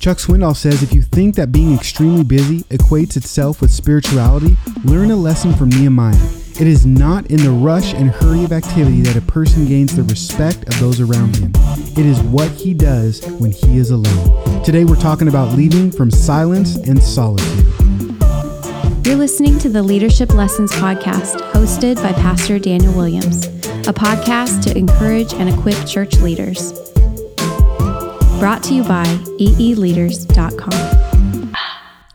Chuck Swindoll says if you think that being extremely busy equates itself with spirituality, learn a lesson from Nehemiah. It is not in the rush and hurry of activity that a person gains the respect of those around him. It is what he does when he is alone. Today we're talking about leading from silence and solitude. You're listening to the Leadership Lessons Podcast, hosted by Pastor Daniel Williams, a podcast to encourage and equip church leaders. Brought to you by eeleaders.com.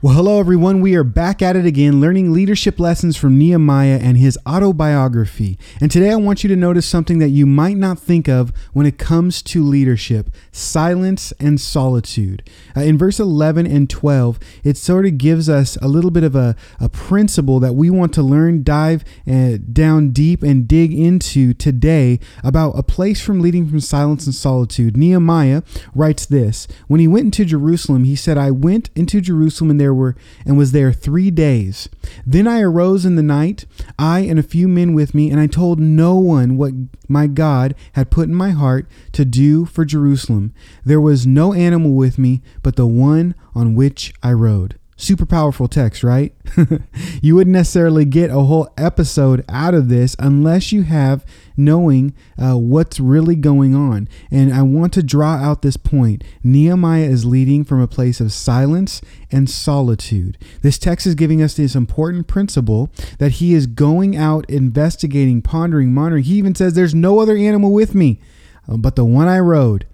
Well, hello everyone. We are back at it again, learning leadership lessons from Nehemiah and his autobiography. And today I want you to notice something that you might not think of when it comes to leadership silence and solitude. Uh, in verse 11 and 12, it sort of gives us a little bit of a, a principle that we want to learn, dive uh, down deep, and dig into today about a place from leading from silence and solitude. Nehemiah writes this When he went into Jerusalem, he said, I went into Jerusalem and there were and was there three days. Then I arose in the night, I and a few men with me, and I told no one what my God had put in my heart to do for Jerusalem. There was no animal with me but the one on which I rode. Super powerful text, right? you wouldn't necessarily get a whole episode out of this unless you have knowing uh, what's really going on. And I want to draw out this point. Nehemiah is leading from a place of silence and solitude. This text is giving us this important principle that he is going out investigating, pondering, monitoring. He even says, There's no other animal with me uh, but the one I rode.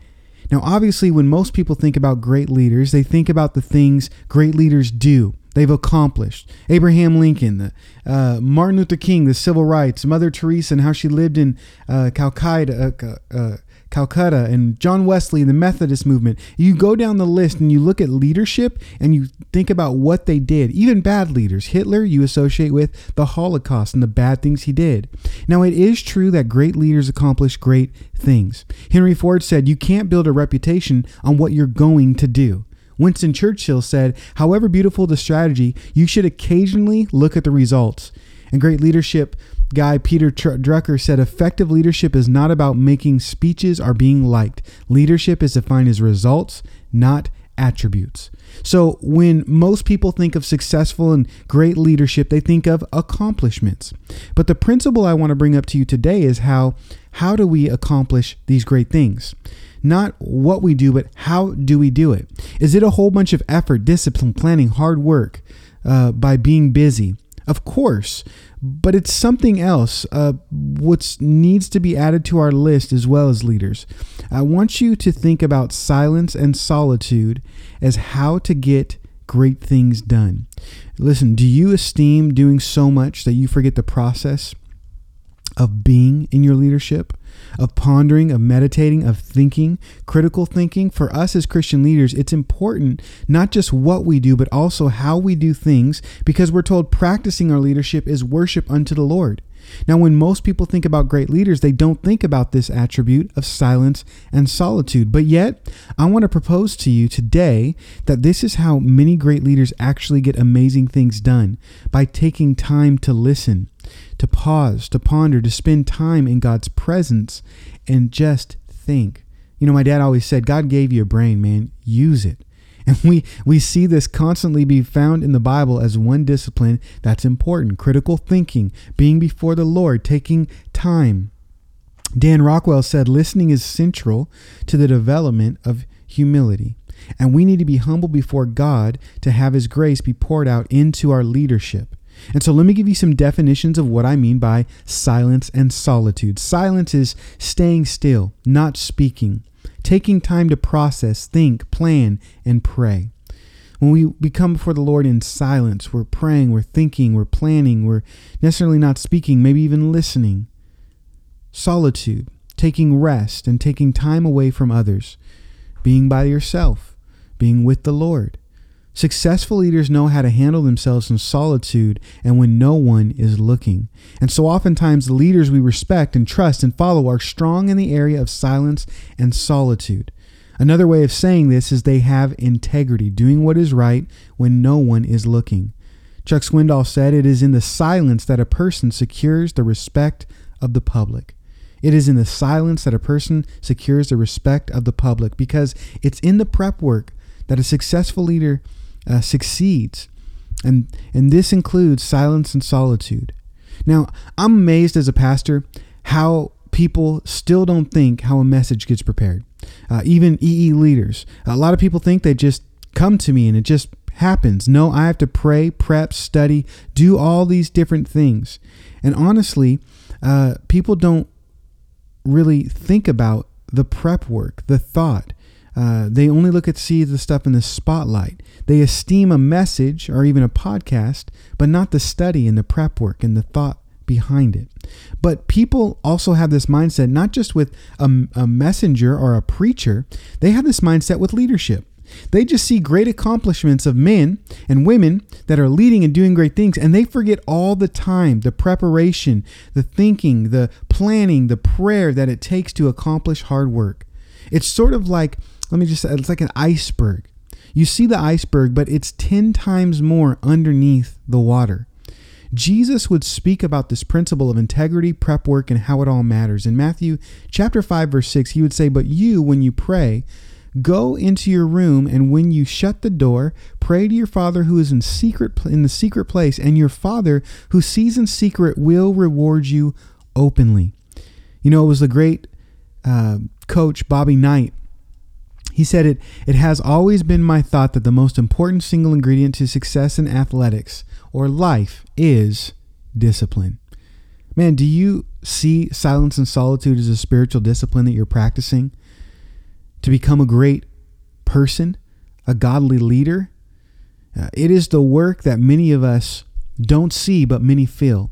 Now, obviously, when most people think about great leaders, they think about the things great leaders do. They've accomplished. Abraham Lincoln, the, uh, Martin Luther King, the civil rights, Mother Teresa, and how she lived in uh, Calcutta, uh, uh, Calcutta, and John Wesley, the Methodist movement. You go down the list and you look at leadership and you think about what they did. Even bad leaders. Hitler, you associate with the Holocaust and the bad things he did. Now, it is true that great leaders accomplish great things. Henry Ford said, You can't build a reputation on what you're going to do. Winston Churchill said, However beautiful the strategy, you should occasionally look at the results. And great leadership guy Peter Drucker said, Effective leadership is not about making speeches or being liked. Leadership is defined as results, not attributes. So, when most people think of successful and great leadership, they think of accomplishments. But the principle I want to bring up to you today is how how do we accomplish these great things? Not what we do, but how do we do it? Is it a whole bunch of effort, discipline, planning, hard work uh, by being busy? Of course, but it's something else. Uh, what needs to be added to our list as well as leaders. I want you to think about silence and solitude as how to get great things done. Listen, do you esteem doing so much that you forget the process of being in your leadership? Of pondering, of meditating, of thinking, critical thinking. For us as Christian leaders, it's important not just what we do, but also how we do things because we're told practicing our leadership is worship unto the Lord. Now, when most people think about great leaders, they don't think about this attribute of silence and solitude. But yet, I want to propose to you today that this is how many great leaders actually get amazing things done by taking time to listen, to pause, to ponder, to spend time in God's presence and just think. You know, my dad always said, God gave you a brain, man, use it. And we, we see this constantly be found in the Bible as one discipline that's important critical thinking, being before the Lord, taking time. Dan Rockwell said, listening is central to the development of humility. And we need to be humble before God to have His grace be poured out into our leadership. And so let me give you some definitions of what I mean by silence and solitude. Silence is staying still, not speaking, taking time to process, think, plan, and pray. When we become before the Lord in silence, we're praying, we're thinking, we're planning, we're necessarily not speaking, maybe even listening. Solitude, taking rest and taking time away from others, being by yourself, being with the Lord. Successful leaders know how to handle themselves in solitude and when no one is looking. And so oftentimes the leaders we respect and trust and follow are strong in the area of silence and solitude. Another way of saying this is they have integrity, doing what is right when no one is looking. Chuck Swindoll said, It is in the silence that a person secures the respect of the public. It is in the silence that a person secures the respect of the public because it's in the prep work that a successful leader uh, succeeds. And, and this includes silence and solitude. Now, I'm amazed as a pastor how people still don't think how a message gets prepared. Uh, even EE leaders. A lot of people think they just come to me and it just happens. No, I have to pray, prep, study, do all these different things. And honestly, uh, people don't really think about the prep work, the thought. Uh, they only look at see the stuff in the spotlight. They esteem a message or even a podcast, but not the study and the prep work and the thought behind it. But people also have this mindset, not just with a, a messenger or a preacher, they have this mindset with leadership. They just see great accomplishments of men and women that are leading and doing great things, and they forget all the time the preparation, the thinking, the planning, the prayer that it takes to accomplish hard work. It's sort of like, let me just say, it's like an iceberg. You see the iceberg, but it's 10 times more underneath the water. Jesus would speak about this principle of integrity, prep work, and how it all matters. In Matthew chapter 5, verse 6, he would say, But you, when you pray, go into your room, and when you shut the door, pray to your Father who is in secret in the secret place, and your Father who sees in secret will reward you openly. You know, it was the great uh, coach Bobby Knight he said it it has always been my thought that the most important single ingredient to success in athletics or life is discipline. Man, do you see silence and solitude as a spiritual discipline that you're practicing to become a great person, a godly leader? Uh, it is the work that many of us don't see, but many feel.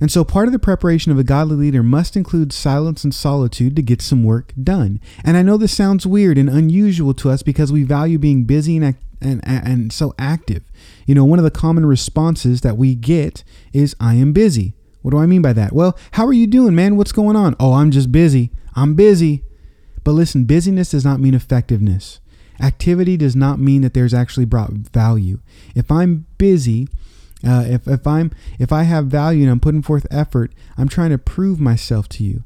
And so part of the preparation of a godly leader must include silence and solitude to get some work done. And I know this sounds weird and unusual to us because we value being busy and, and, and so active. You know, one of the common responses that we get is, I am busy. What do I mean by that? Well, how are you doing, man? What's going on? Oh, I'm just busy. I'm busy. But listen, busyness does not mean effectiveness. Activity does not mean that there's actually brought value. If I'm busy, uh, if, if I'm if I have value and I'm putting forth effort, I'm trying to prove myself to you.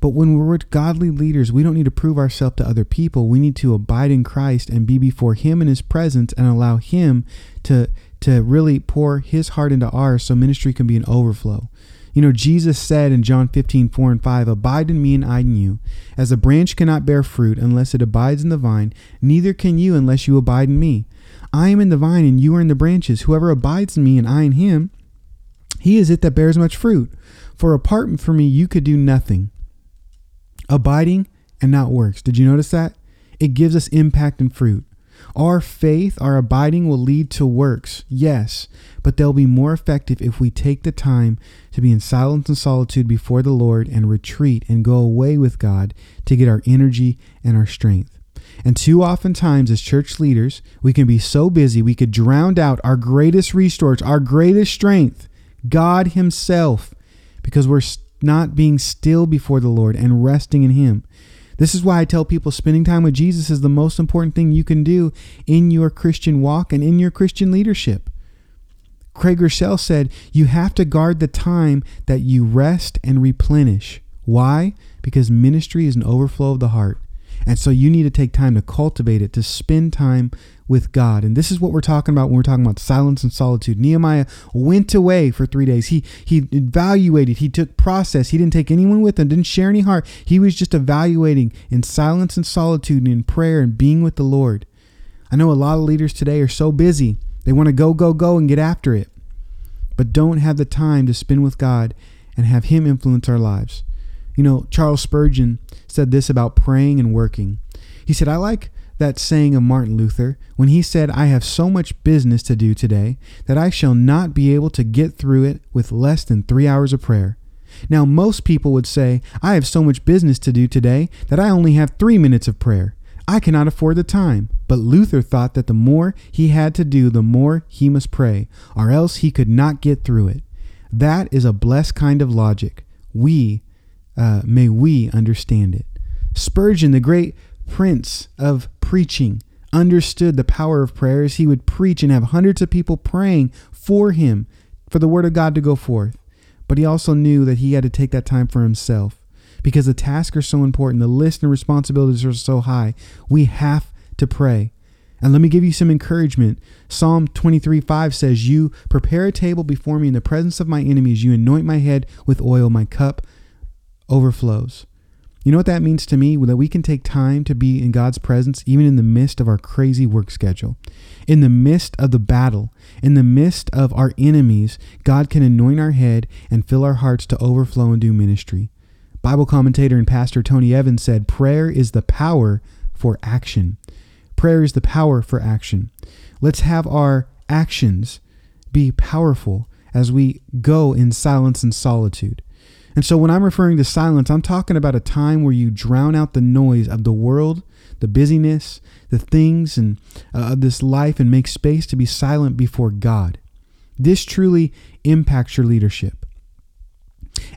But when we're with godly leaders, we don't need to prove ourselves to other people. We need to abide in Christ and be before Him in His presence and allow Him to to really pour His heart into ours so ministry can be an overflow. You know, Jesus said in John 15, 4 and 5, Abide in me and I in you. As a branch cannot bear fruit unless it abides in the vine, neither can you unless you abide in me. I am in the vine and you are in the branches. Whoever abides in me and I in him, he is it that bears much fruit. For apart from me, you could do nothing. Abiding and not works. Did you notice that? It gives us impact and fruit. Our faith, our abiding will lead to works, yes, but they'll be more effective if we take the time to be in silence and solitude before the Lord and retreat and go away with God to get our energy and our strength. And too often times as church leaders, we can be so busy we could drown out our greatest resource, our greatest strength, God Himself, because we're not being still before the Lord and resting in Him. This is why I tell people spending time with Jesus is the most important thing you can do in your Christian walk and in your Christian leadership. Craig Groeschel said, You have to guard the time that you rest and replenish. Why? Because ministry is an overflow of the heart. And so you need to take time to cultivate it, to spend time with God. And this is what we're talking about when we're talking about silence and solitude. Nehemiah went away for three days. He he evaluated, he took process. He didn't take anyone with him, didn't share any heart. He was just evaluating in silence and solitude and in prayer and being with the Lord. I know a lot of leaders today are so busy. They want to go, go, go and get after it. But don't have the time to spend with God and have Him influence our lives. You know, Charles Spurgeon said this about praying and working. He said, I like that saying of Martin Luther when he said, I have so much business to do today that I shall not be able to get through it with less than three hours of prayer. Now, most people would say, I have so much business to do today that I only have three minutes of prayer. I cannot afford the time. But Luther thought that the more he had to do, the more he must pray, or else he could not get through it. That is a blessed kind of logic. We uh, may we understand it. Spurgeon, the great prince of preaching, understood the power of prayers. He would preach and have hundreds of people praying for him for the word of God to go forth. But he also knew that he had to take that time for himself because the tasks are so important, the list and responsibilities are so high. We have to pray. And let me give you some encouragement. Psalm 23 5 says, You prepare a table before me in the presence of my enemies. You anoint my head with oil. My cup overflows. You know what that means to me? That we can take time to be in God's presence even in the midst of our crazy work schedule. In the midst of the battle, in the midst of our enemies, God can anoint our head and fill our hearts to overflow and do ministry. Bible commentator and pastor Tony Evans said, Prayer is the power for action. Prayer is the power for action. Let's have our actions be powerful as we go in silence and solitude. And so when I'm referring to silence, I'm talking about a time where you drown out the noise of the world, the busyness, the things and uh, of this life and make space to be silent before God. This truly impacts your leadership.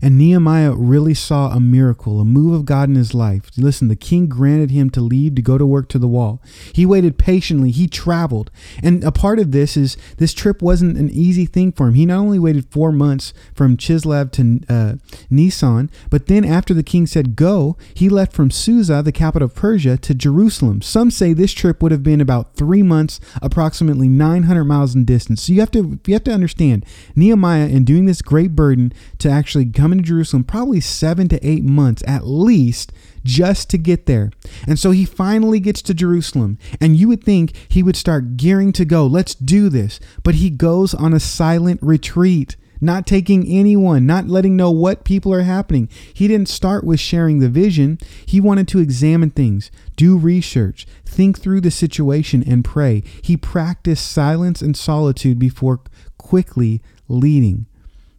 And Nehemiah really saw a miracle, a move of God in his life. Listen, the king granted him to leave to go to work to the wall. He waited patiently, he traveled. And a part of this is this trip wasn't an easy thing for him. He not only waited four months from Chislev to uh, Nisan, but then after the king said go, he left from Susa, the capital of Persia, to Jerusalem. Some say this trip would have been about three months, approximately 900 miles in distance. So you have to you have to understand Nehemiah in doing this great burden to actually come into Jerusalem probably seven to eight months at least just to get there. And so he finally gets to Jerusalem, and you would think he would start gearing to go. Let's do this. But he goes on a silent retreat not taking anyone, not letting know what people are happening. He didn't start with sharing the vision. He wanted to examine things, do research, think through the situation, and pray. He practiced silence and solitude before quickly leading.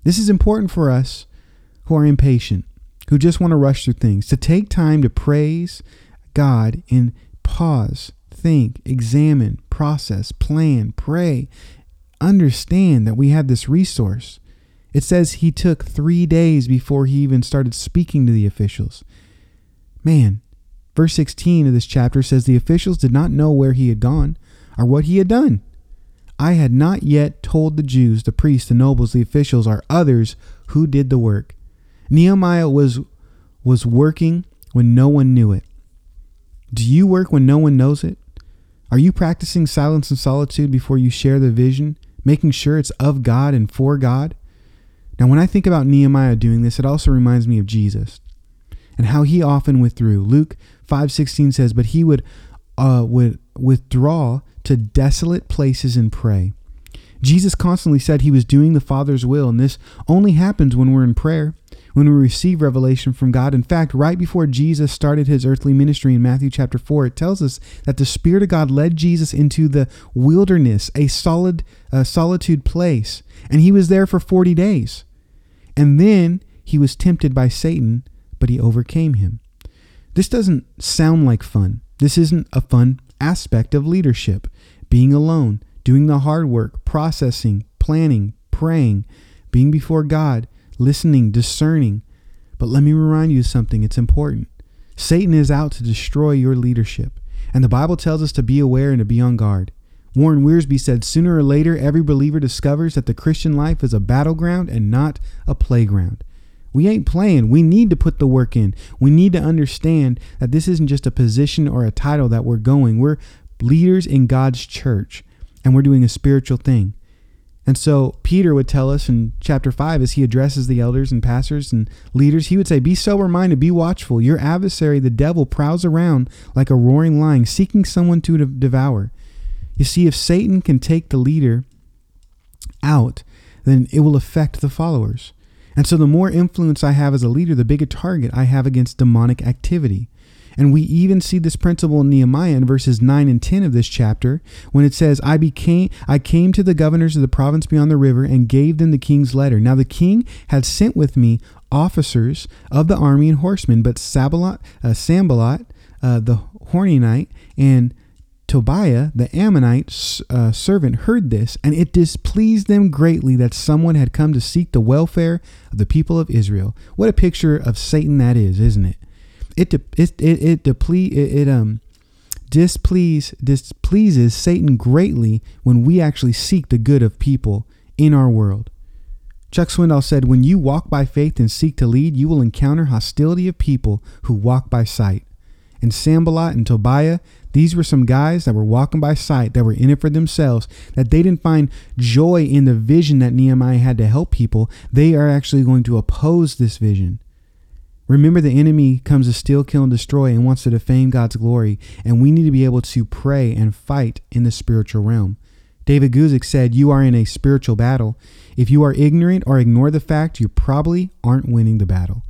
This is important for us who are impatient, who just want to rush through things, to take time to praise God and pause, think, examine, process, plan, pray, understand that we have this resource. It says he took three days before he even started speaking to the officials. Man, verse 16 of this chapter says the officials did not know where he had gone or what he had done. I had not yet told the Jews, the priests, the nobles, the officials, or others who did the work. Nehemiah was was working when no one knew it. Do you work when no one knows it? Are you practicing silence and solitude before you share the vision, making sure it's of God and for God? Now, when I think about Nehemiah doing this, it also reminds me of Jesus and how he often withdrew. Luke 5:16 says, "But he would uh, would withdraw to desolate places and pray." Jesus constantly said he was doing the Father's will, and this only happens when we're in prayer when we receive revelation from God. In fact, right before Jesus started his earthly ministry in Matthew chapter 4, it tells us that the Spirit of God led Jesus into the wilderness, a solid uh, solitude place, and he was there for 40 days. And then he was tempted by Satan, but he overcame him. This doesn't sound like fun. This isn't a fun aspect of leadership. Being alone, doing the hard work, processing, planning, praying, being before God, listening, discerning. But let me remind you of something, it's important. Satan is out to destroy your leadership, and the Bible tells us to be aware and to be on guard. Warren Wiersbe said, Sooner or later, every believer discovers that the Christian life is a battleground and not a playground. We ain't playing. We need to put the work in. We need to understand that this isn't just a position or a title that we're going. We're leaders in God's church, and we're doing a spiritual thing. And so Peter would tell us in chapter 5 as he addresses the elders and pastors and leaders, he would say, Be sober minded, be watchful. Your adversary, the devil, prowls around like a roaring lion, seeking someone to devour. You see, if Satan can take the leader out, then it will affect the followers. And so the more influence I have as a leader, the bigger target I have against demonic activity. And we even see this principle in Nehemiah in verses 9 and 10 of this chapter when it says, I became I came to the governors of the province beyond the river and gave them the king's letter. Now the king had sent with me officers of the army and horsemen, but Sabalot, uh, Sanballat, uh, the Horonite, and Tobiah, the Ammonite uh, servant, heard this, and it displeased them greatly that someone had come to seek the welfare of the people of Israel. What a picture of Satan that is, isn't it? It de- it it, it it, it um displease displeases Satan greatly when we actually seek the good of people in our world. Chuck Swindoll said, When you walk by faith and seek to lead, you will encounter hostility of people who walk by sight. and Sanballat and Tobiah, these were some guys that were walking by sight, that were in it for themselves, that they didn't find joy in the vision that Nehemiah had to help people. They are actually going to oppose this vision. Remember, the enemy comes to steal, kill, and destroy and wants to defame God's glory, and we need to be able to pray and fight in the spiritual realm. David Guzik said, You are in a spiritual battle. If you are ignorant or ignore the fact, you probably aren't winning the battle.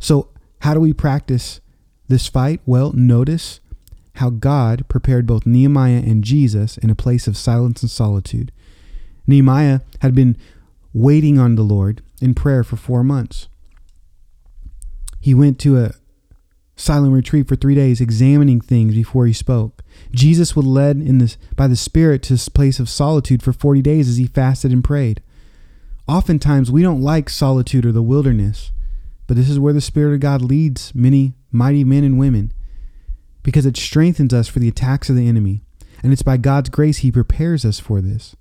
So, how do we practice this fight? Well, notice how God prepared both Nehemiah and Jesus in a place of silence and solitude. Nehemiah had been waiting on the Lord in prayer for four months. He went to a silent retreat for three days, examining things before he spoke. Jesus was led in this by the Spirit to this place of solitude for 40 days as he fasted and prayed. Oftentimes, we don't like solitude or the wilderness, but this is where the Spirit of God leads many mighty men and women because it strengthens us for the attacks of the enemy. And it's by God's grace He prepares us for this.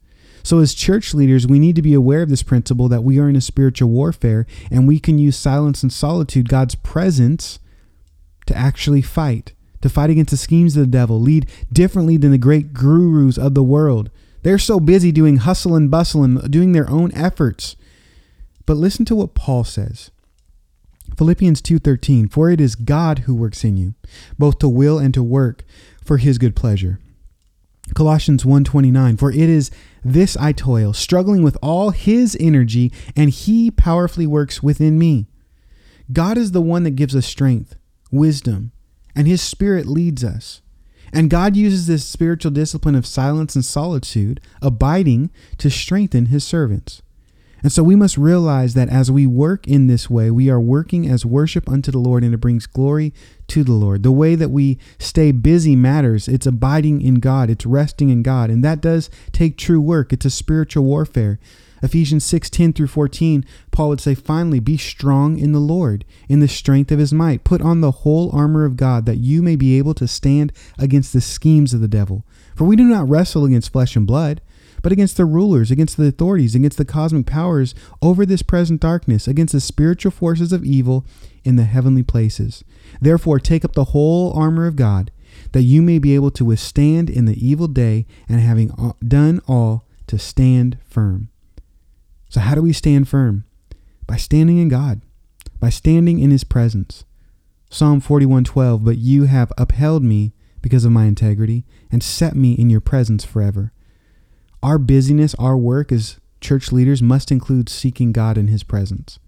So, as church leaders, we need to be aware of this principle that we are in a spiritual warfare and we can use silence and solitude, God's presence, to actually fight, to fight against the schemes of the devil, lead differently than the great gurus of the world. They're so busy doing hustle and bustle and doing their own efforts. But listen to what Paul says. Philippians 2:13 For it is God who works in you both to will and to work for his good pleasure. Colossians 1:29 For it is this I toil struggling with all his energy and he powerfully works within me. God is the one that gives us strength, wisdom, and his spirit leads us. And God uses this spiritual discipline of silence and solitude, abiding, to strengthen his servants. And so we must realize that as we work in this way, we are working as worship unto the Lord and it brings glory to the Lord. The way that we stay busy matters. It's abiding in God, it's resting in God. And that does take true work. It's a spiritual warfare. Ephesians 6 10 through 14, Paul would say, Finally, be strong in the Lord, in the strength of his might. Put on the whole armor of God, that you may be able to stand against the schemes of the devil. For we do not wrestle against flesh and blood but against the rulers, against the authorities, against the cosmic powers over this present darkness, against the spiritual forces of evil in the heavenly places. Therefore, take up the whole armor of God, that you may be able to withstand in the evil day, and having done all, to stand firm. So, how do we stand firm? By standing in God, by standing in His presence. Psalm 41:12 But you have upheld me because of my integrity and set me in your presence forever. Our busyness, our work as church leaders must include seeking God in His presence.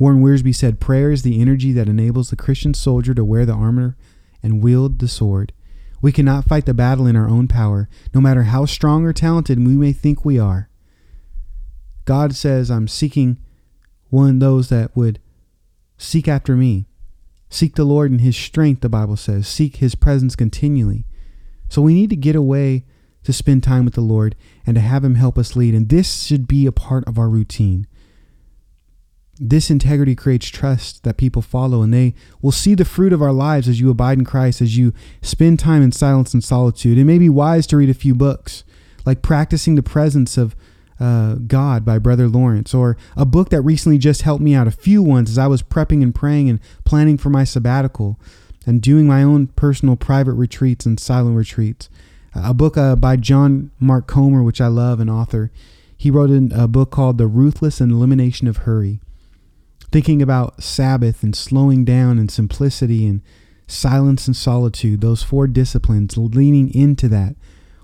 Warren Wiersbe said, Prayer is the energy that enables the Christian soldier to wear the armor and wield the sword. We cannot fight the battle in our own power, no matter how strong or talented we may think we are. God says, I'm seeking one those that would seek after me. Seek the Lord in His strength, the Bible says. Seek His presence continually. So we need to get away to spend time with the Lord and to have Him help us lead. And this should be a part of our routine. This integrity creates trust that people follow, and they will see the fruit of our lives as you abide in Christ, as you spend time in silence and solitude. It may be wise to read a few books, like Practicing the Presence of uh, God by Brother Lawrence, or a book that recently just helped me out, a few ones as I was prepping and praying and planning for my sabbatical and doing my own personal private retreats and silent retreats a book uh, by John Mark Comer, which I love, an author. He wrote a book called The Ruthless Elimination of Hurry, thinking about Sabbath and slowing down and simplicity and silence and solitude, those four disciplines, leaning into that.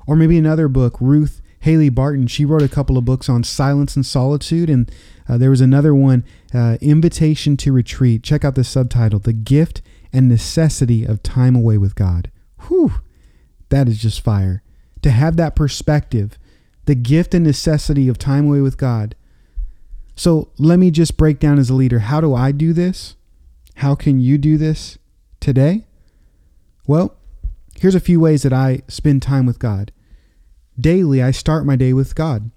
Or maybe another book, Ruth Haley Barton, she wrote a couple of books on silence and solitude, and uh, there was another one, uh, Invitation to Retreat. Check out the subtitle The Gift and Necessity of Time Away with God. Whew that is just fire. To have that perspective, the gift and necessity of time away with God. So let me just break down as a leader how do I do this? How can you do this today? Well, here's a few ways that I spend time with God. Daily, I start my day with God.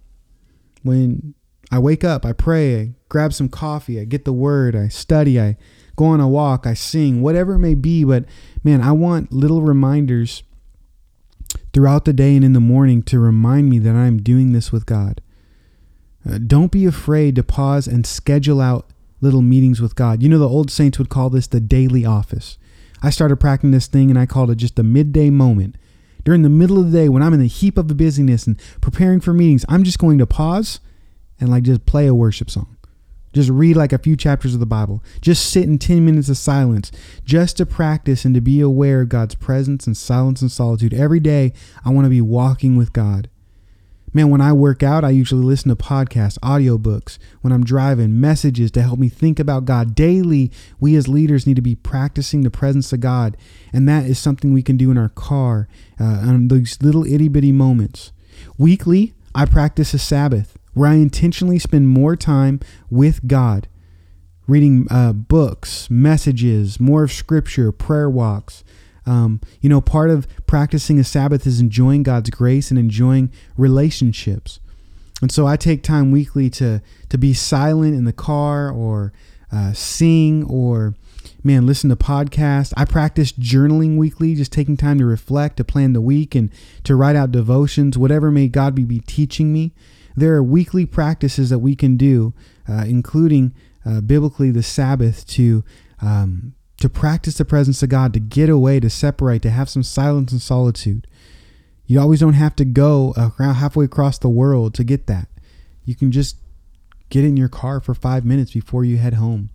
When I wake up, I pray, I grab some coffee, I get the word, I study, I go on a walk, I sing, whatever it may be. But man, I want little reminders throughout the day and in the morning to remind me that I am doing this with God. Uh, don't be afraid to pause and schedule out little meetings with God. You know, the old saints would call this the daily office. I started practicing this thing and I called it just a midday moment. During the middle of the day when I'm in the heap of the busyness and preparing for meetings, I'm just going to pause and like just play a worship song. Just read like a few chapters of the Bible. Just sit in 10 minutes of silence just to practice and to be aware of God's presence and silence and solitude. Every day, I want to be walking with God. Man, when I work out, I usually listen to podcasts, audiobooks. When I'm driving, messages to help me think about God. Daily, we as leaders need to be practicing the presence of God. And that is something we can do in our car, uh, on those little itty bitty moments. Weekly, I practice a Sabbath where I intentionally spend more time with God, reading uh, books, messages, more of scripture, prayer walks. Um, you know, part of practicing a Sabbath is enjoying God's grace and enjoying relationships. And so I take time weekly to to be silent in the car or uh, sing or man listen to podcasts. I practice journaling weekly, just taking time to reflect, to plan the week, and to write out devotions, whatever may God be, be teaching me. There are weekly practices that we can do, uh, including uh, biblically the Sabbath, to um, to practice the presence of God, to get away, to separate, to have some silence and solitude. You always don't have to go around halfway across the world to get that. You can just get in your car for five minutes before you head home.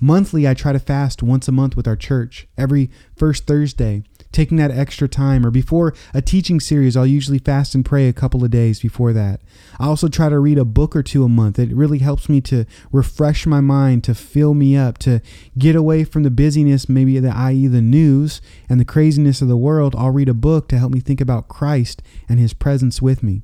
Monthly, I try to fast once a month with our church, every first Thursday taking that extra time. Or before a teaching series, I'll usually fast and pray a couple of days before that. I also try to read a book or two a month. It really helps me to refresh my mind, to fill me up, to get away from the busyness, maybe the i.e. the news and the craziness of the world. I'll read a book to help me think about Christ and his presence with me.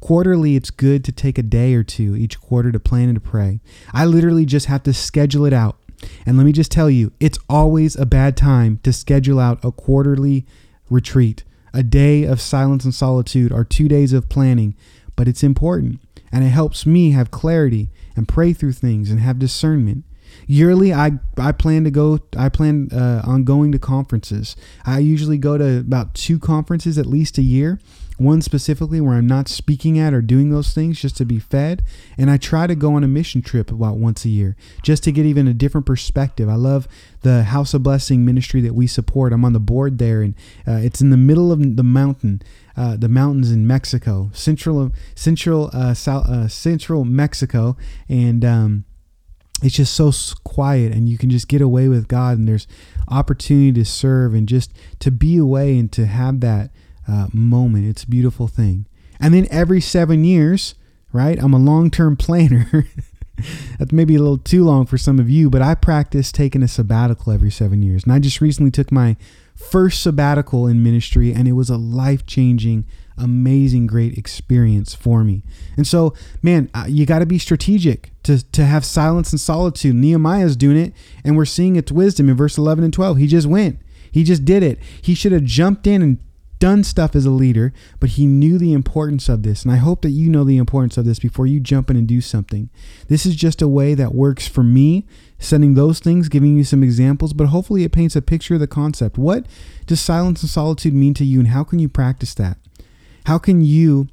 Quarterly, it's good to take a day or two each quarter to plan and to pray. I literally just have to schedule it out. And let me just tell you, it's always a bad time to schedule out a quarterly retreat, a day of silence and solitude, or two days of planning, but it's important. And it helps me have clarity and pray through things and have discernment. Yearly, I, I plan to go. I plan uh, on going to conferences. I usually go to about two conferences at least a year, one specifically where I'm not speaking at or doing those things just to be fed. And I try to go on a mission trip about once a year just to get even a different perspective. I love the House of Blessing ministry that we support. I'm on the board there, and uh, it's in the middle of the mountain. Uh, the mountains in Mexico, central, central, uh, south, uh, central Mexico, and um, it's just so quiet, and you can just get away with God, and there's opportunity to serve and just to be away and to have that uh, moment. It's a beautiful thing. And then every seven years, right? I'm a long term planner. That's maybe a little too long for some of you, but I practice taking a sabbatical every seven years. And I just recently took my first sabbatical in ministry, and it was a life changing, amazing, great experience for me. And so, man, uh, you got to be strategic to, to have silence and solitude. Nehemiah's doing it, and we're seeing its wisdom in verse 11 and 12. He just went, he just did it. He should have jumped in and done stuff as a leader, but he knew the importance of this. And I hope that you know the importance of this before you jump in and do something. This is just a way that works for me, sending those things, giving you some examples, but hopefully it paints a picture of the concept. What does silence and solitude mean to you, and how can you practice that? How can you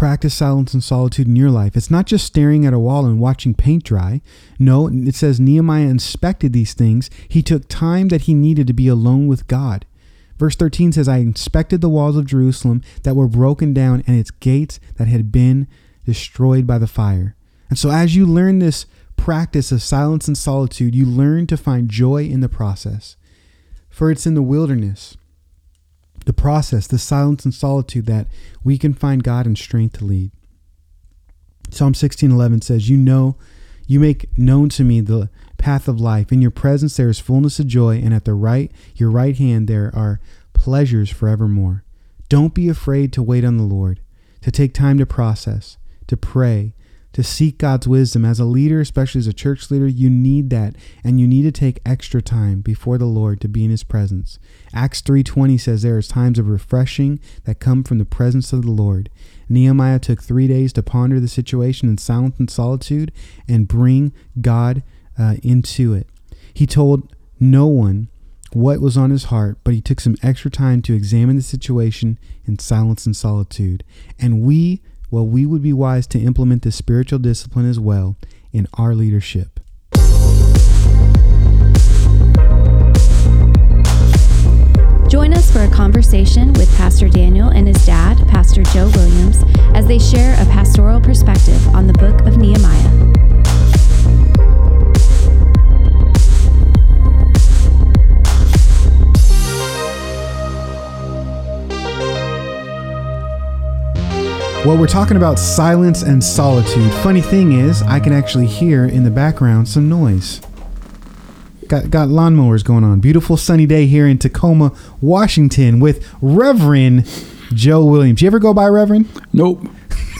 practice silence and solitude in your life. It's not just staring at a wall and watching paint dry. No, it says Nehemiah inspected these things. He took time that he needed to be alone with God. Verse 13 says, I inspected the walls of Jerusalem that were broken down and its gates that had been destroyed by the fire. And so, as you learn this practice of silence and solitude, you learn to find joy in the process. For it's in the wilderness, the process, the silence and solitude that we can find God and strength to lead. Psalm 16:11 says, "You know, you make known to me the path of life. In your presence there is fullness of joy, and at the right your right hand there are pleasures forevermore. Don't be afraid to wait on the Lord, to take time to process, to pray, to seek God's wisdom. As a leader, especially as a church leader, you need that, and you need to take extra time before the Lord to be in His presence. Acts 3:20 says there is times of refreshing that come from the presence of the Lord. Nehemiah took three days to ponder the situation in silence and solitude and bring God uh, into it. He told no one what was on his heart, but he took some extra time to examine the situation in silence and solitude. And we, well, we would be wise to implement this spiritual discipline as well in our leadership. Join us for a conversation with Pastor Daniel and his dad, Pastor Joe Williams, as they share a pastoral perspective on the book of Nehemiah. Well, we're talking about silence and solitude. Funny thing is, I can actually hear in the background some noise. Got got lawnmowers going on. Beautiful sunny day here in Tacoma, Washington, with Reverend Joe Williams. You ever go by Reverend? Nope.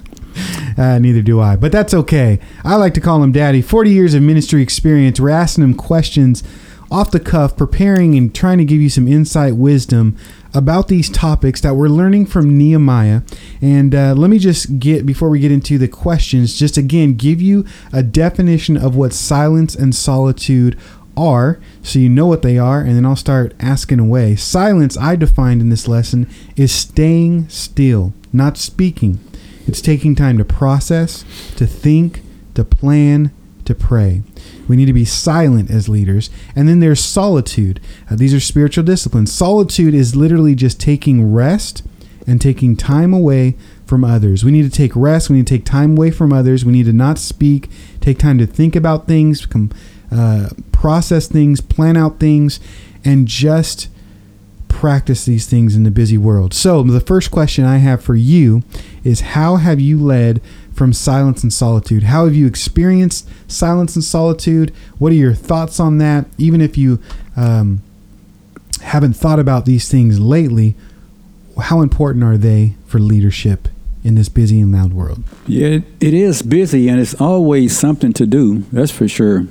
Uh, neither do I, but that's okay. I like to call him Daddy. 40 years of ministry experience. We're asking him questions off the cuff, preparing and trying to give you some insight, wisdom about these topics that we're learning from Nehemiah. And uh, let me just get, before we get into the questions, just again give you a definition of what silence and solitude are so you know what they are and then I'll start asking away. Silence I defined in this lesson is staying still, not speaking. It's taking time to process, to think, to plan, to pray. We need to be silent as leaders. And then there's solitude. Uh, these are spiritual disciplines. Solitude is literally just taking rest and taking time away from others. We need to take rest. We need to take time away from others. We need to not speak, take time to think about things, com- uh, process things, plan out things, and just practice these things in the busy world. So, the first question I have for you is How have you led from silence and solitude? How have you experienced silence and solitude? What are your thoughts on that? Even if you um, haven't thought about these things lately, how important are they for leadership in this busy and loud world? Yeah, it, is busy and it's always something to do, that's for sure.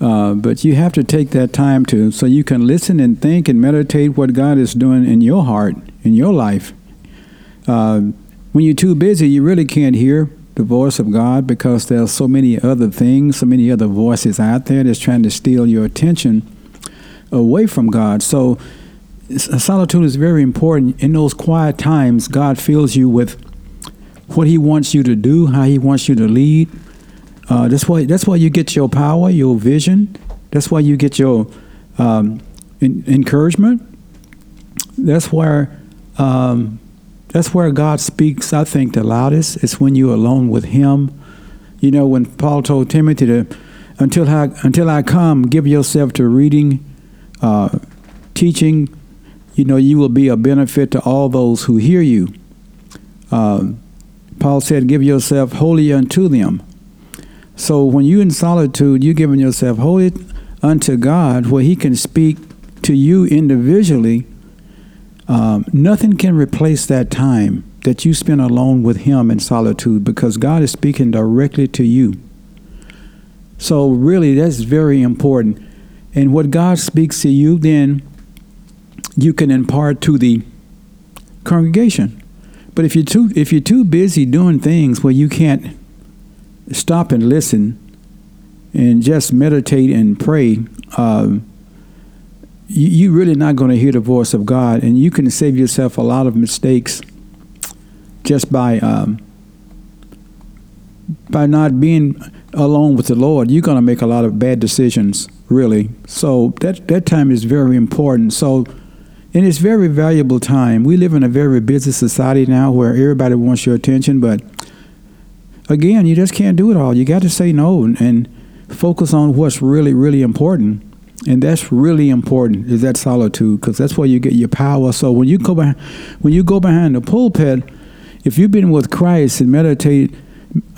Uh, but you have to take that time to so you can listen and think and meditate what God is doing in your heart, in your life. Uh, when you're too busy, you really can't hear the voice of God because there's so many other things, so many other voices out there that's trying to steal your attention away from God. So solitude is very important. In those quiet times, God fills you with what He wants you to do, how He wants you to lead. Uh, that's why that's why you get your power, your vision. That's why you get your um, in, encouragement. That's where um, that's where God speaks, I think, the loudest. It's when you're alone with Him. You know, when Paul told Timothy to, until I, until I come, give yourself to reading, uh, teaching, you know, you will be a benefit to all those who hear you. Uh, Paul said, give yourself wholly unto them. So when you're in solitude, you're giving yourself wholly unto God, where He can speak to you individually um, nothing can replace that time that you spend alone with Him in solitude because God is speaking directly to you. So, really, that's very important. And what God speaks to you, then you can impart to the congregation. But if you're too if you're too busy doing things where you can't stop and listen and just meditate and pray, um, you're really not going to hear the voice of God, and you can save yourself a lot of mistakes just by um, by not being alone with the Lord. You're going to make a lot of bad decisions, really. So that that time is very important. So, and it's very valuable time. We live in a very busy society now where everybody wants your attention, but again, you just can't do it all. You got to say no and, and focus on what's really, really important and that's really important is that solitude because that's where you get your power. So when you go behind when you go behind the pulpit if you've been with christ and meditate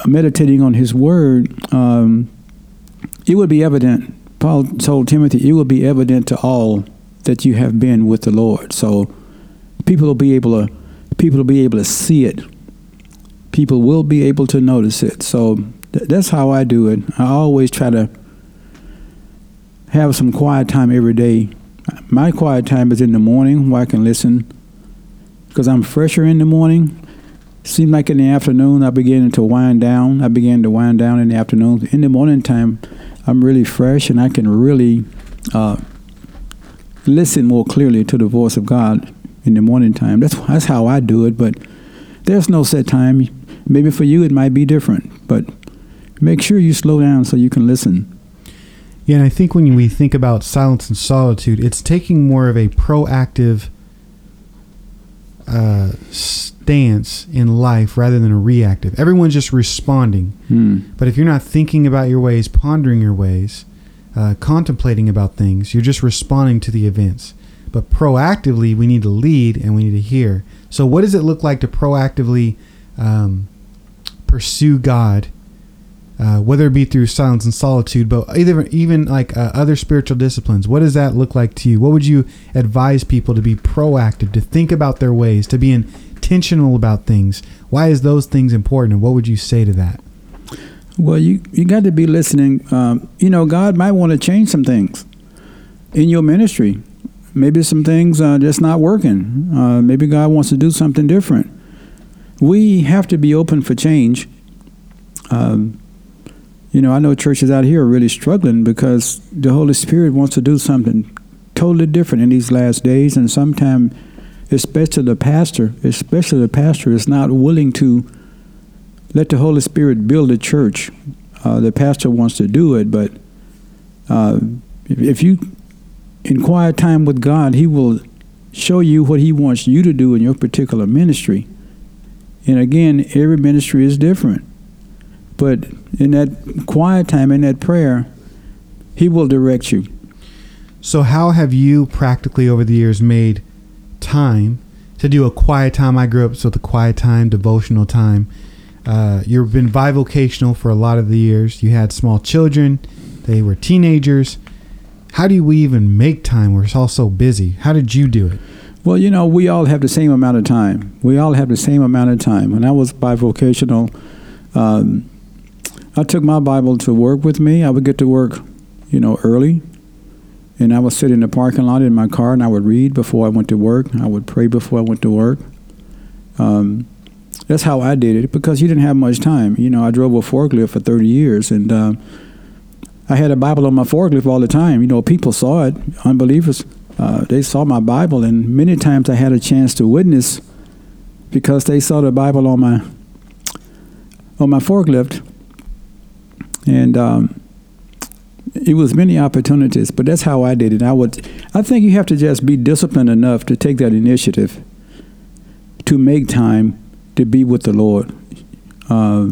meditating on his word um, it would be evident paul told timothy it will be evident to all that you have been with the lord. So people will be able to people will be able to see it. People will be able to notice it. So th- that's how i do it. I always try to have some quiet time every day. My quiet time is in the morning where I can listen because I'm fresher in the morning. Seems like in the afternoon I begin to wind down. I begin to wind down in the afternoon. In the morning time, I'm really fresh and I can really uh, listen more clearly to the voice of God in the morning time. That's that's how I do it. But there's no set time. Maybe for you it might be different, but make sure you slow down so you can listen. Yeah, and I think when we think about silence and solitude, it's taking more of a proactive uh, stance in life rather than a reactive. Everyone's just responding. Hmm. But if you're not thinking about your ways, pondering your ways, uh, contemplating about things, you're just responding to the events. But proactively, we need to lead and we need to hear. So, what does it look like to proactively um, pursue God, uh, whether it be through silence and solitude, but either even like uh, other spiritual disciplines? What does that look like to you? What would you advise people to be proactive, to think about their ways, to be intentional about things? Why is those things important, and what would you say to that? Well, you you got to be listening. Um, you know, God might want to change some things in your ministry. Maybe some things are just not working. Uh, maybe God wants to do something different. We have to be open for change. Um, you know, I know churches out here are really struggling because the Holy Spirit wants to do something totally different in these last days, and sometimes, especially the pastor, especially the pastor, is not willing to let the Holy Spirit build a church. Uh, the pastor wants to do it, but uh, if, you in quiet time with God, He will show you what He wants you to do in your particular ministry. And again, every ministry is different. But in that quiet time, in that prayer, He will direct you. So, how have you practically over the years made time to do a quiet time? I grew up with a quiet time, devotional time. Uh, you've been bivocational for a lot of the years. You had small children, they were teenagers. How do we even make time? We're all so busy. How did you do it? Well, you know, we all have the same amount of time. We all have the same amount of time. When I was bivocational, um, I took my Bible to work with me. I would get to work, you know, early, and I would sit in the parking lot in my car and I would read before I went to work. I would pray before I went to work. Um, that's how I did it because you didn't have much time. You know, I drove a forklift for 30 years and uh, I had a Bible on my forklift all the time. You know, people saw it, unbelievers. Uh, they saw my Bible, and many times I had a chance to witness because they saw the Bible on my on my forklift, and um, it was many opportunities. But that's how I did it. I would, I think you have to just be disciplined enough to take that initiative to make time to be with the Lord. Uh,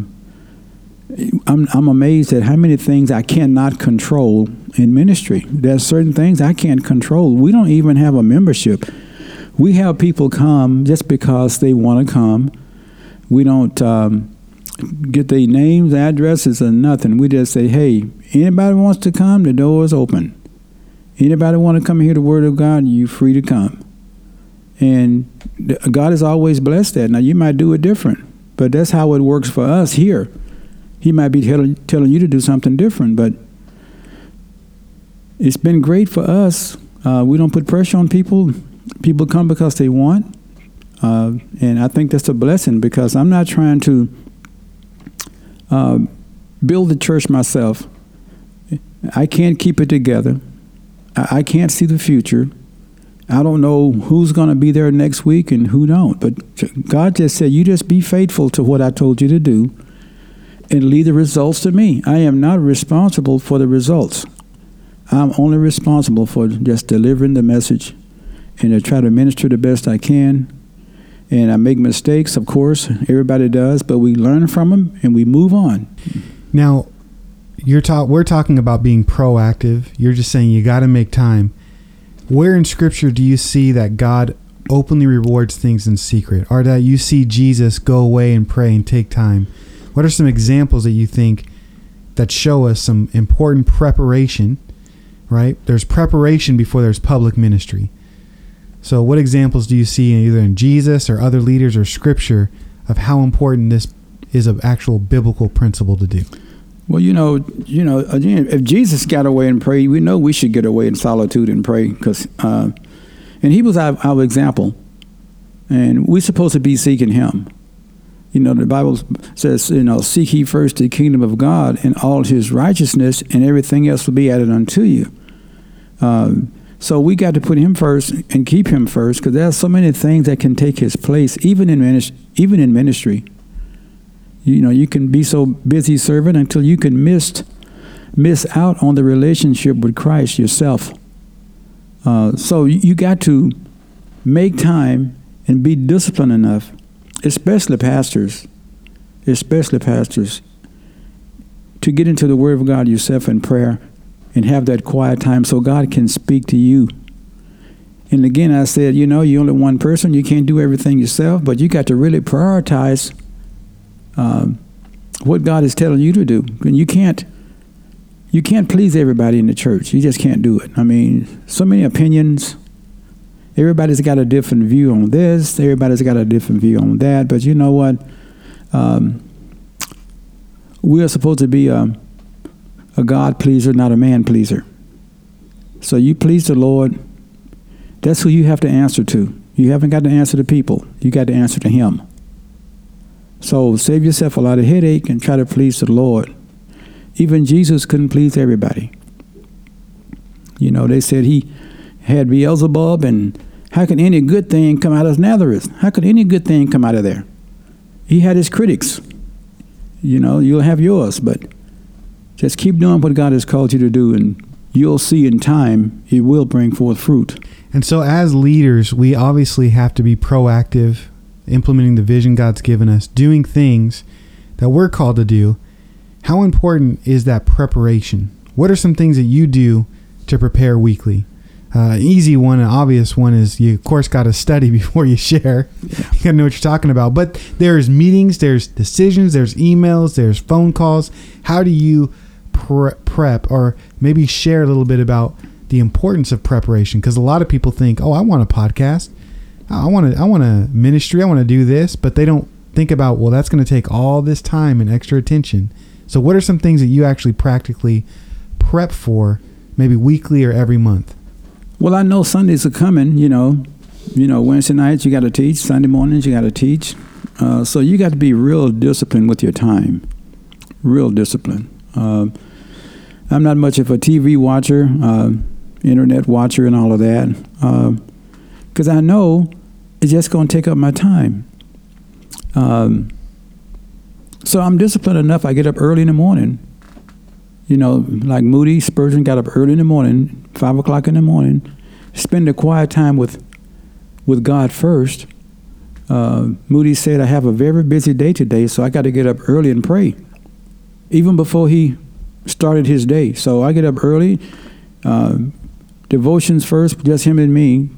I'm, I'm amazed at how many things I cannot control in ministry. There's certain things I can't control. We don't even have a membership. We have people come just because they want to come. We don't um, get their names, addresses, or nothing. We just say, hey, anybody wants to come, the door is open. Anybody want to come and hear the word of God, you free to come. And God has always blessed that. Now, you might do it different, but that's how it works for us here. He might be telling, telling you to do something different, but it's been great for us. Uh, we don't put pressure on people. People come because they want. Uh, and I think that's a blessing because I'm not trying to uh, build the church myself. I can't keep it together. I, I can't see the future. I don't know who's going to be there next week and who don't. But God just said, you just be faithful to what I told you to do and leave the results to me. I am not responsible for the results. I'm only responsible for just delivering the message and to try to minister the best I can. And I make mistakes, of course, everybody does, but we learn from them and we move on. Now, you're ta- we're talking about being proactive. You're just saying you got to make time. Where in Scripture do you see that God openly rewards things in secret, or that you see Jesus go away and pray and take time? What are some examples that you think that show us some important preparation? Right, there's preparation before there's public ministry. So, what examples do you see either in Jesus or other leaders or Scripture of how important this is an actual biblical principle to do? Well, you know, you know, if Jesus got away and prayed, we know we should get away in solitude and pray because, uh, and He was our, our example, and we're supposed to be seeking Him. You know, the Bible says, you know, seek ye first the kingdom of God and all His righteousness, and everything else will be added unto you. Uh, so we got to put Him first and keep Him first because there are so many things that can take His place, even in ministry, even in ministry you know you can be so busy serving until you can miss miss out on the relationship with Christ yourself. Uh, so you got to make time and be disciplined enough, especially pastors, especially pastors, to get into the Word of God yourself in prayer and have that quiet time so God can speak to you. And again, I said, you know, you're only one person. You can't do everything yourself, but you got to really prioritize um, what God is telling you to do. And you can't you can't please everybody in the church. You just can't do it. I mean, so many opinions. Everybody's got a different view on this. Everybody's got a different view on that. But you know what? Um, we are supposed to be a, a God pleaser, not a man pleaser. So you please the Lord. That's who you have to answer to. You haven't got to answer to people. You got to answer to Him. So save yourself a lot of headache and try to please the Lord. Even Jesus couldn't please everybody. You know, they said he had Beelzebub, and how could any good thing come out of Nazareth? How could any good thing come out of there? He had his critics. You know, you'll have yours, but just keep doing what God has called you to do, and you'll see in time it will bring forth fruit. And so, as leaders, we obviously have to be proactive, implementing the vision God's given us, doing things that we're called to do how important is that preparation? What are some things that you do to prepare weekly? Uh, easy one, an obvious one is you, of course, got to study before you share. You got to know what you're talking about. But there's meetings, there's decisions, there's emails, there's phone calls. How do you pre- prep or maybe share a little bit about the importance of preparation? Because a lot of people think, oh, I want a podcast. I want to, I want a ministry. I want to do this, but they don't think about, well, that's going to take all this time and extra attention. So, what are some things that you actually practically prep for, maybe weekly or every month? Well, I know Sundays are coming. You know, you know Wednesday nights you got to teach, Sunday mornings you got to teach. Uh, so you got to be real disciplined with your time, real discipline. Uh, I'm not much of a TV watcher, uh, internet watcher, and all of that, because uh, I know it's just going to take up my time. Um, so I'm disciplined enough. I get up early in the morning. You know, like Moody Spurgeon got up early in the morning, five o'clock in the morning, spend a quiet time with with God first. Uh, Moody said, "I have a very busy day today, so I got to get up early and pray, even before he started his day. So I get up early, uh, devotions first, just him and me,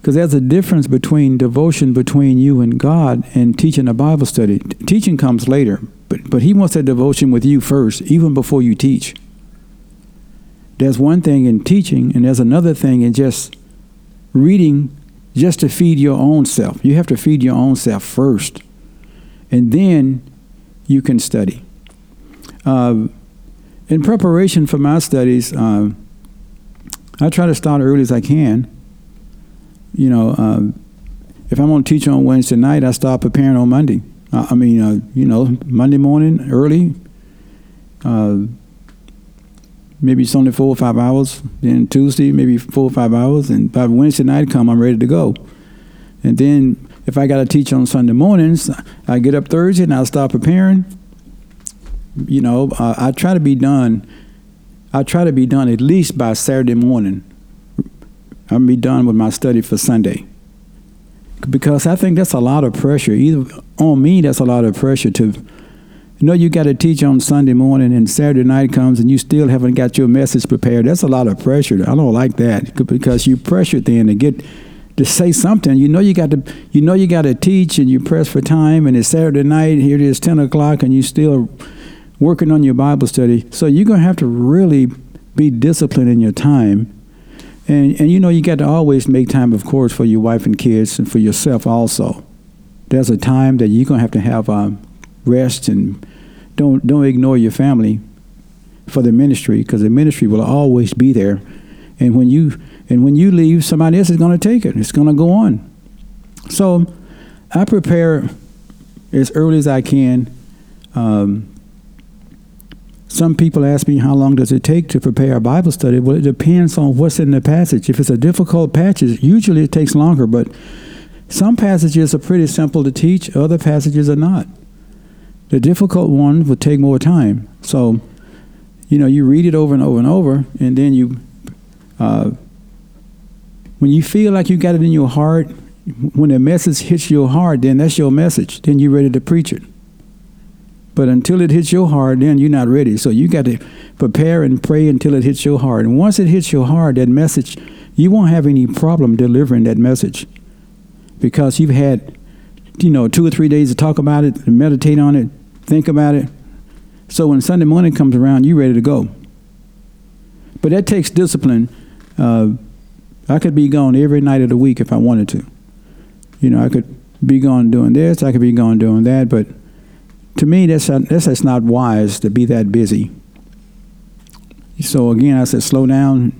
because there's a difference between devotion between you and God and teaching a Bible study. Teaching comes later, but, but He wants that devotion with you first, even before you teach. There's one thing in teaching, and there's another thing in just reading just to feed your own self. You have to feed your own self first, and then you can study. Uh, in preparation for my studies, uh, I try to start early as I can you know, um, if I'm going to teach on Wednesday night, I start preparing on Monday. I mean, uh, you know, Monday morning early. Uh, maybe it's only four or five hours. Then Tuesday, maybe four or five hours, and by Wednesday night come, I'm ready to go. And then if I got to teach on Sunday mornings, I get up Thursday and I'll start preparing. You know, uh, I try to be done. I try to be done at least by Saturday morning I'm be done with my study for Sunday. Because I think that's a lot of pressure. Either on me, that's a lot of pressure to you know you got to teach on Sunday morning and Saturday night comes and you still haven't got your message prepared. That's a lot of pressure. I don't like that because you pressured then to get to say something. You know you got to you know you got to teach and you press for time and it's Saturday night. Here it is ten o'clock and you still working on your Bible study. So you're gonna have to really be disciplined in your time and, and you know, you got to always make time, of course, for your wife and kids and for yourself also. There's a time that you're going to have to have um, rest and don't, don't ignore your family for the ministry because the ministry will always be there. And when you, and when you leave, somebody else is going to take it. It's going to go on. So I prepare as early as I can. Um, some people ask me how long does it take to prepare a Bible study. Well, it depends on what's in the passage. If it's a difficult passage, usually it takes longer, but some passages are pretty simple to teach, other passages are not. The difficult ones would take more time. So you know, you read it over and over and over, and then you, uh, when you feel like you got it in your heart, when the message hits your heart, then that's your message. Then you're ready to preach it. But until it hits your heart, then you're not ready. So you got to prepare and pray until it hits your heart. And once it hits your heart, that message, you won't have any problem delivering that message because you've had, you know, two or three days to talk about it, to meditate on it, think about it. So when Sunday morning comes around, you're ready to go. But that takes discipline. Uh, I could be gone every night of the week if I wanted to. You know, I could be gone doing this, I could be gone doing that, but to me, that's, that's, that's not wise to be that busy. So again, I said, slow down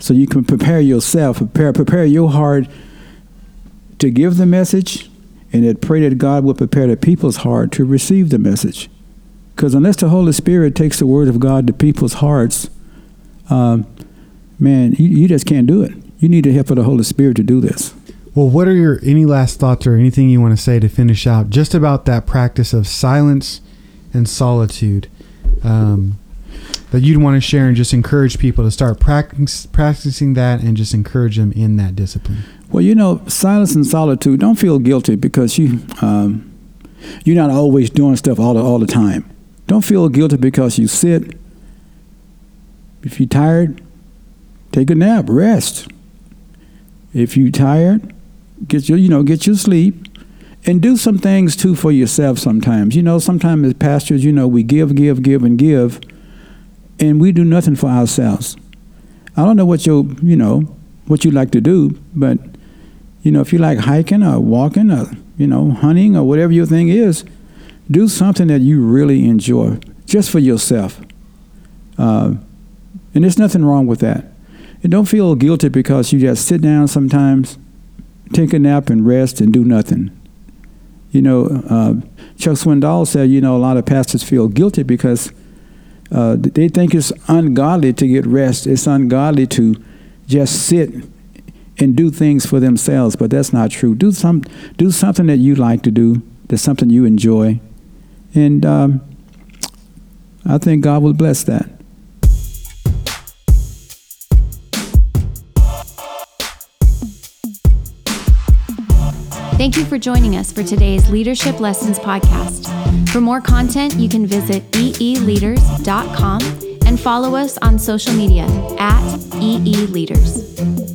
so you can prepare yourself, prepare, prepare your heart to give the message, and then pray that God will prepare the people's heart to receive the message. Because unless the Holy Spirit takes the word of God to people's hearts, um, man, you, you just can't do it. You need the help of the Holy Spirit to do this. Well, what are your any last thoughts or anything you want to say to finish out just about that practice of silence and solitude um, that you'd want to share and just encourage people to start practice, practicing that and just encourage them in that discipline? Well, you know, silence and solitude. Don't feel guilty because you um, you're not always doing stuff all all the time. Don't feel guilty because you sit. If you're tired, take a nap, rest. If you're tired, get your you know get your sleep and do some things too for yourself sometimes. You know sometimes as pastors you know we give give give and give and we do nothing for ourselves. I don't know what you you know what you like to do but you know if you like hiking or walking or you know hunting or whatever your thing is do something that you really enjoy just for yourself. Uh, and there's nothing wrong with that. And don't feel guilty because you just sit down sometimes take a nap and rest and do nothing. You know, uh, Chuck Swindoll said, you know, a lot of pastors feel guilty because uh, they think it's ungodly to get rest. It's ungodly to just sit and do things for themselves, but that's not true. Do some, do something that you like to do. That's something you enjoy, and um, I think God will bless that. Thank you for joining us for today's Leadership Lessons podcast. For more content, you can visit eeleaders.com and follow us on social media at eeleaders.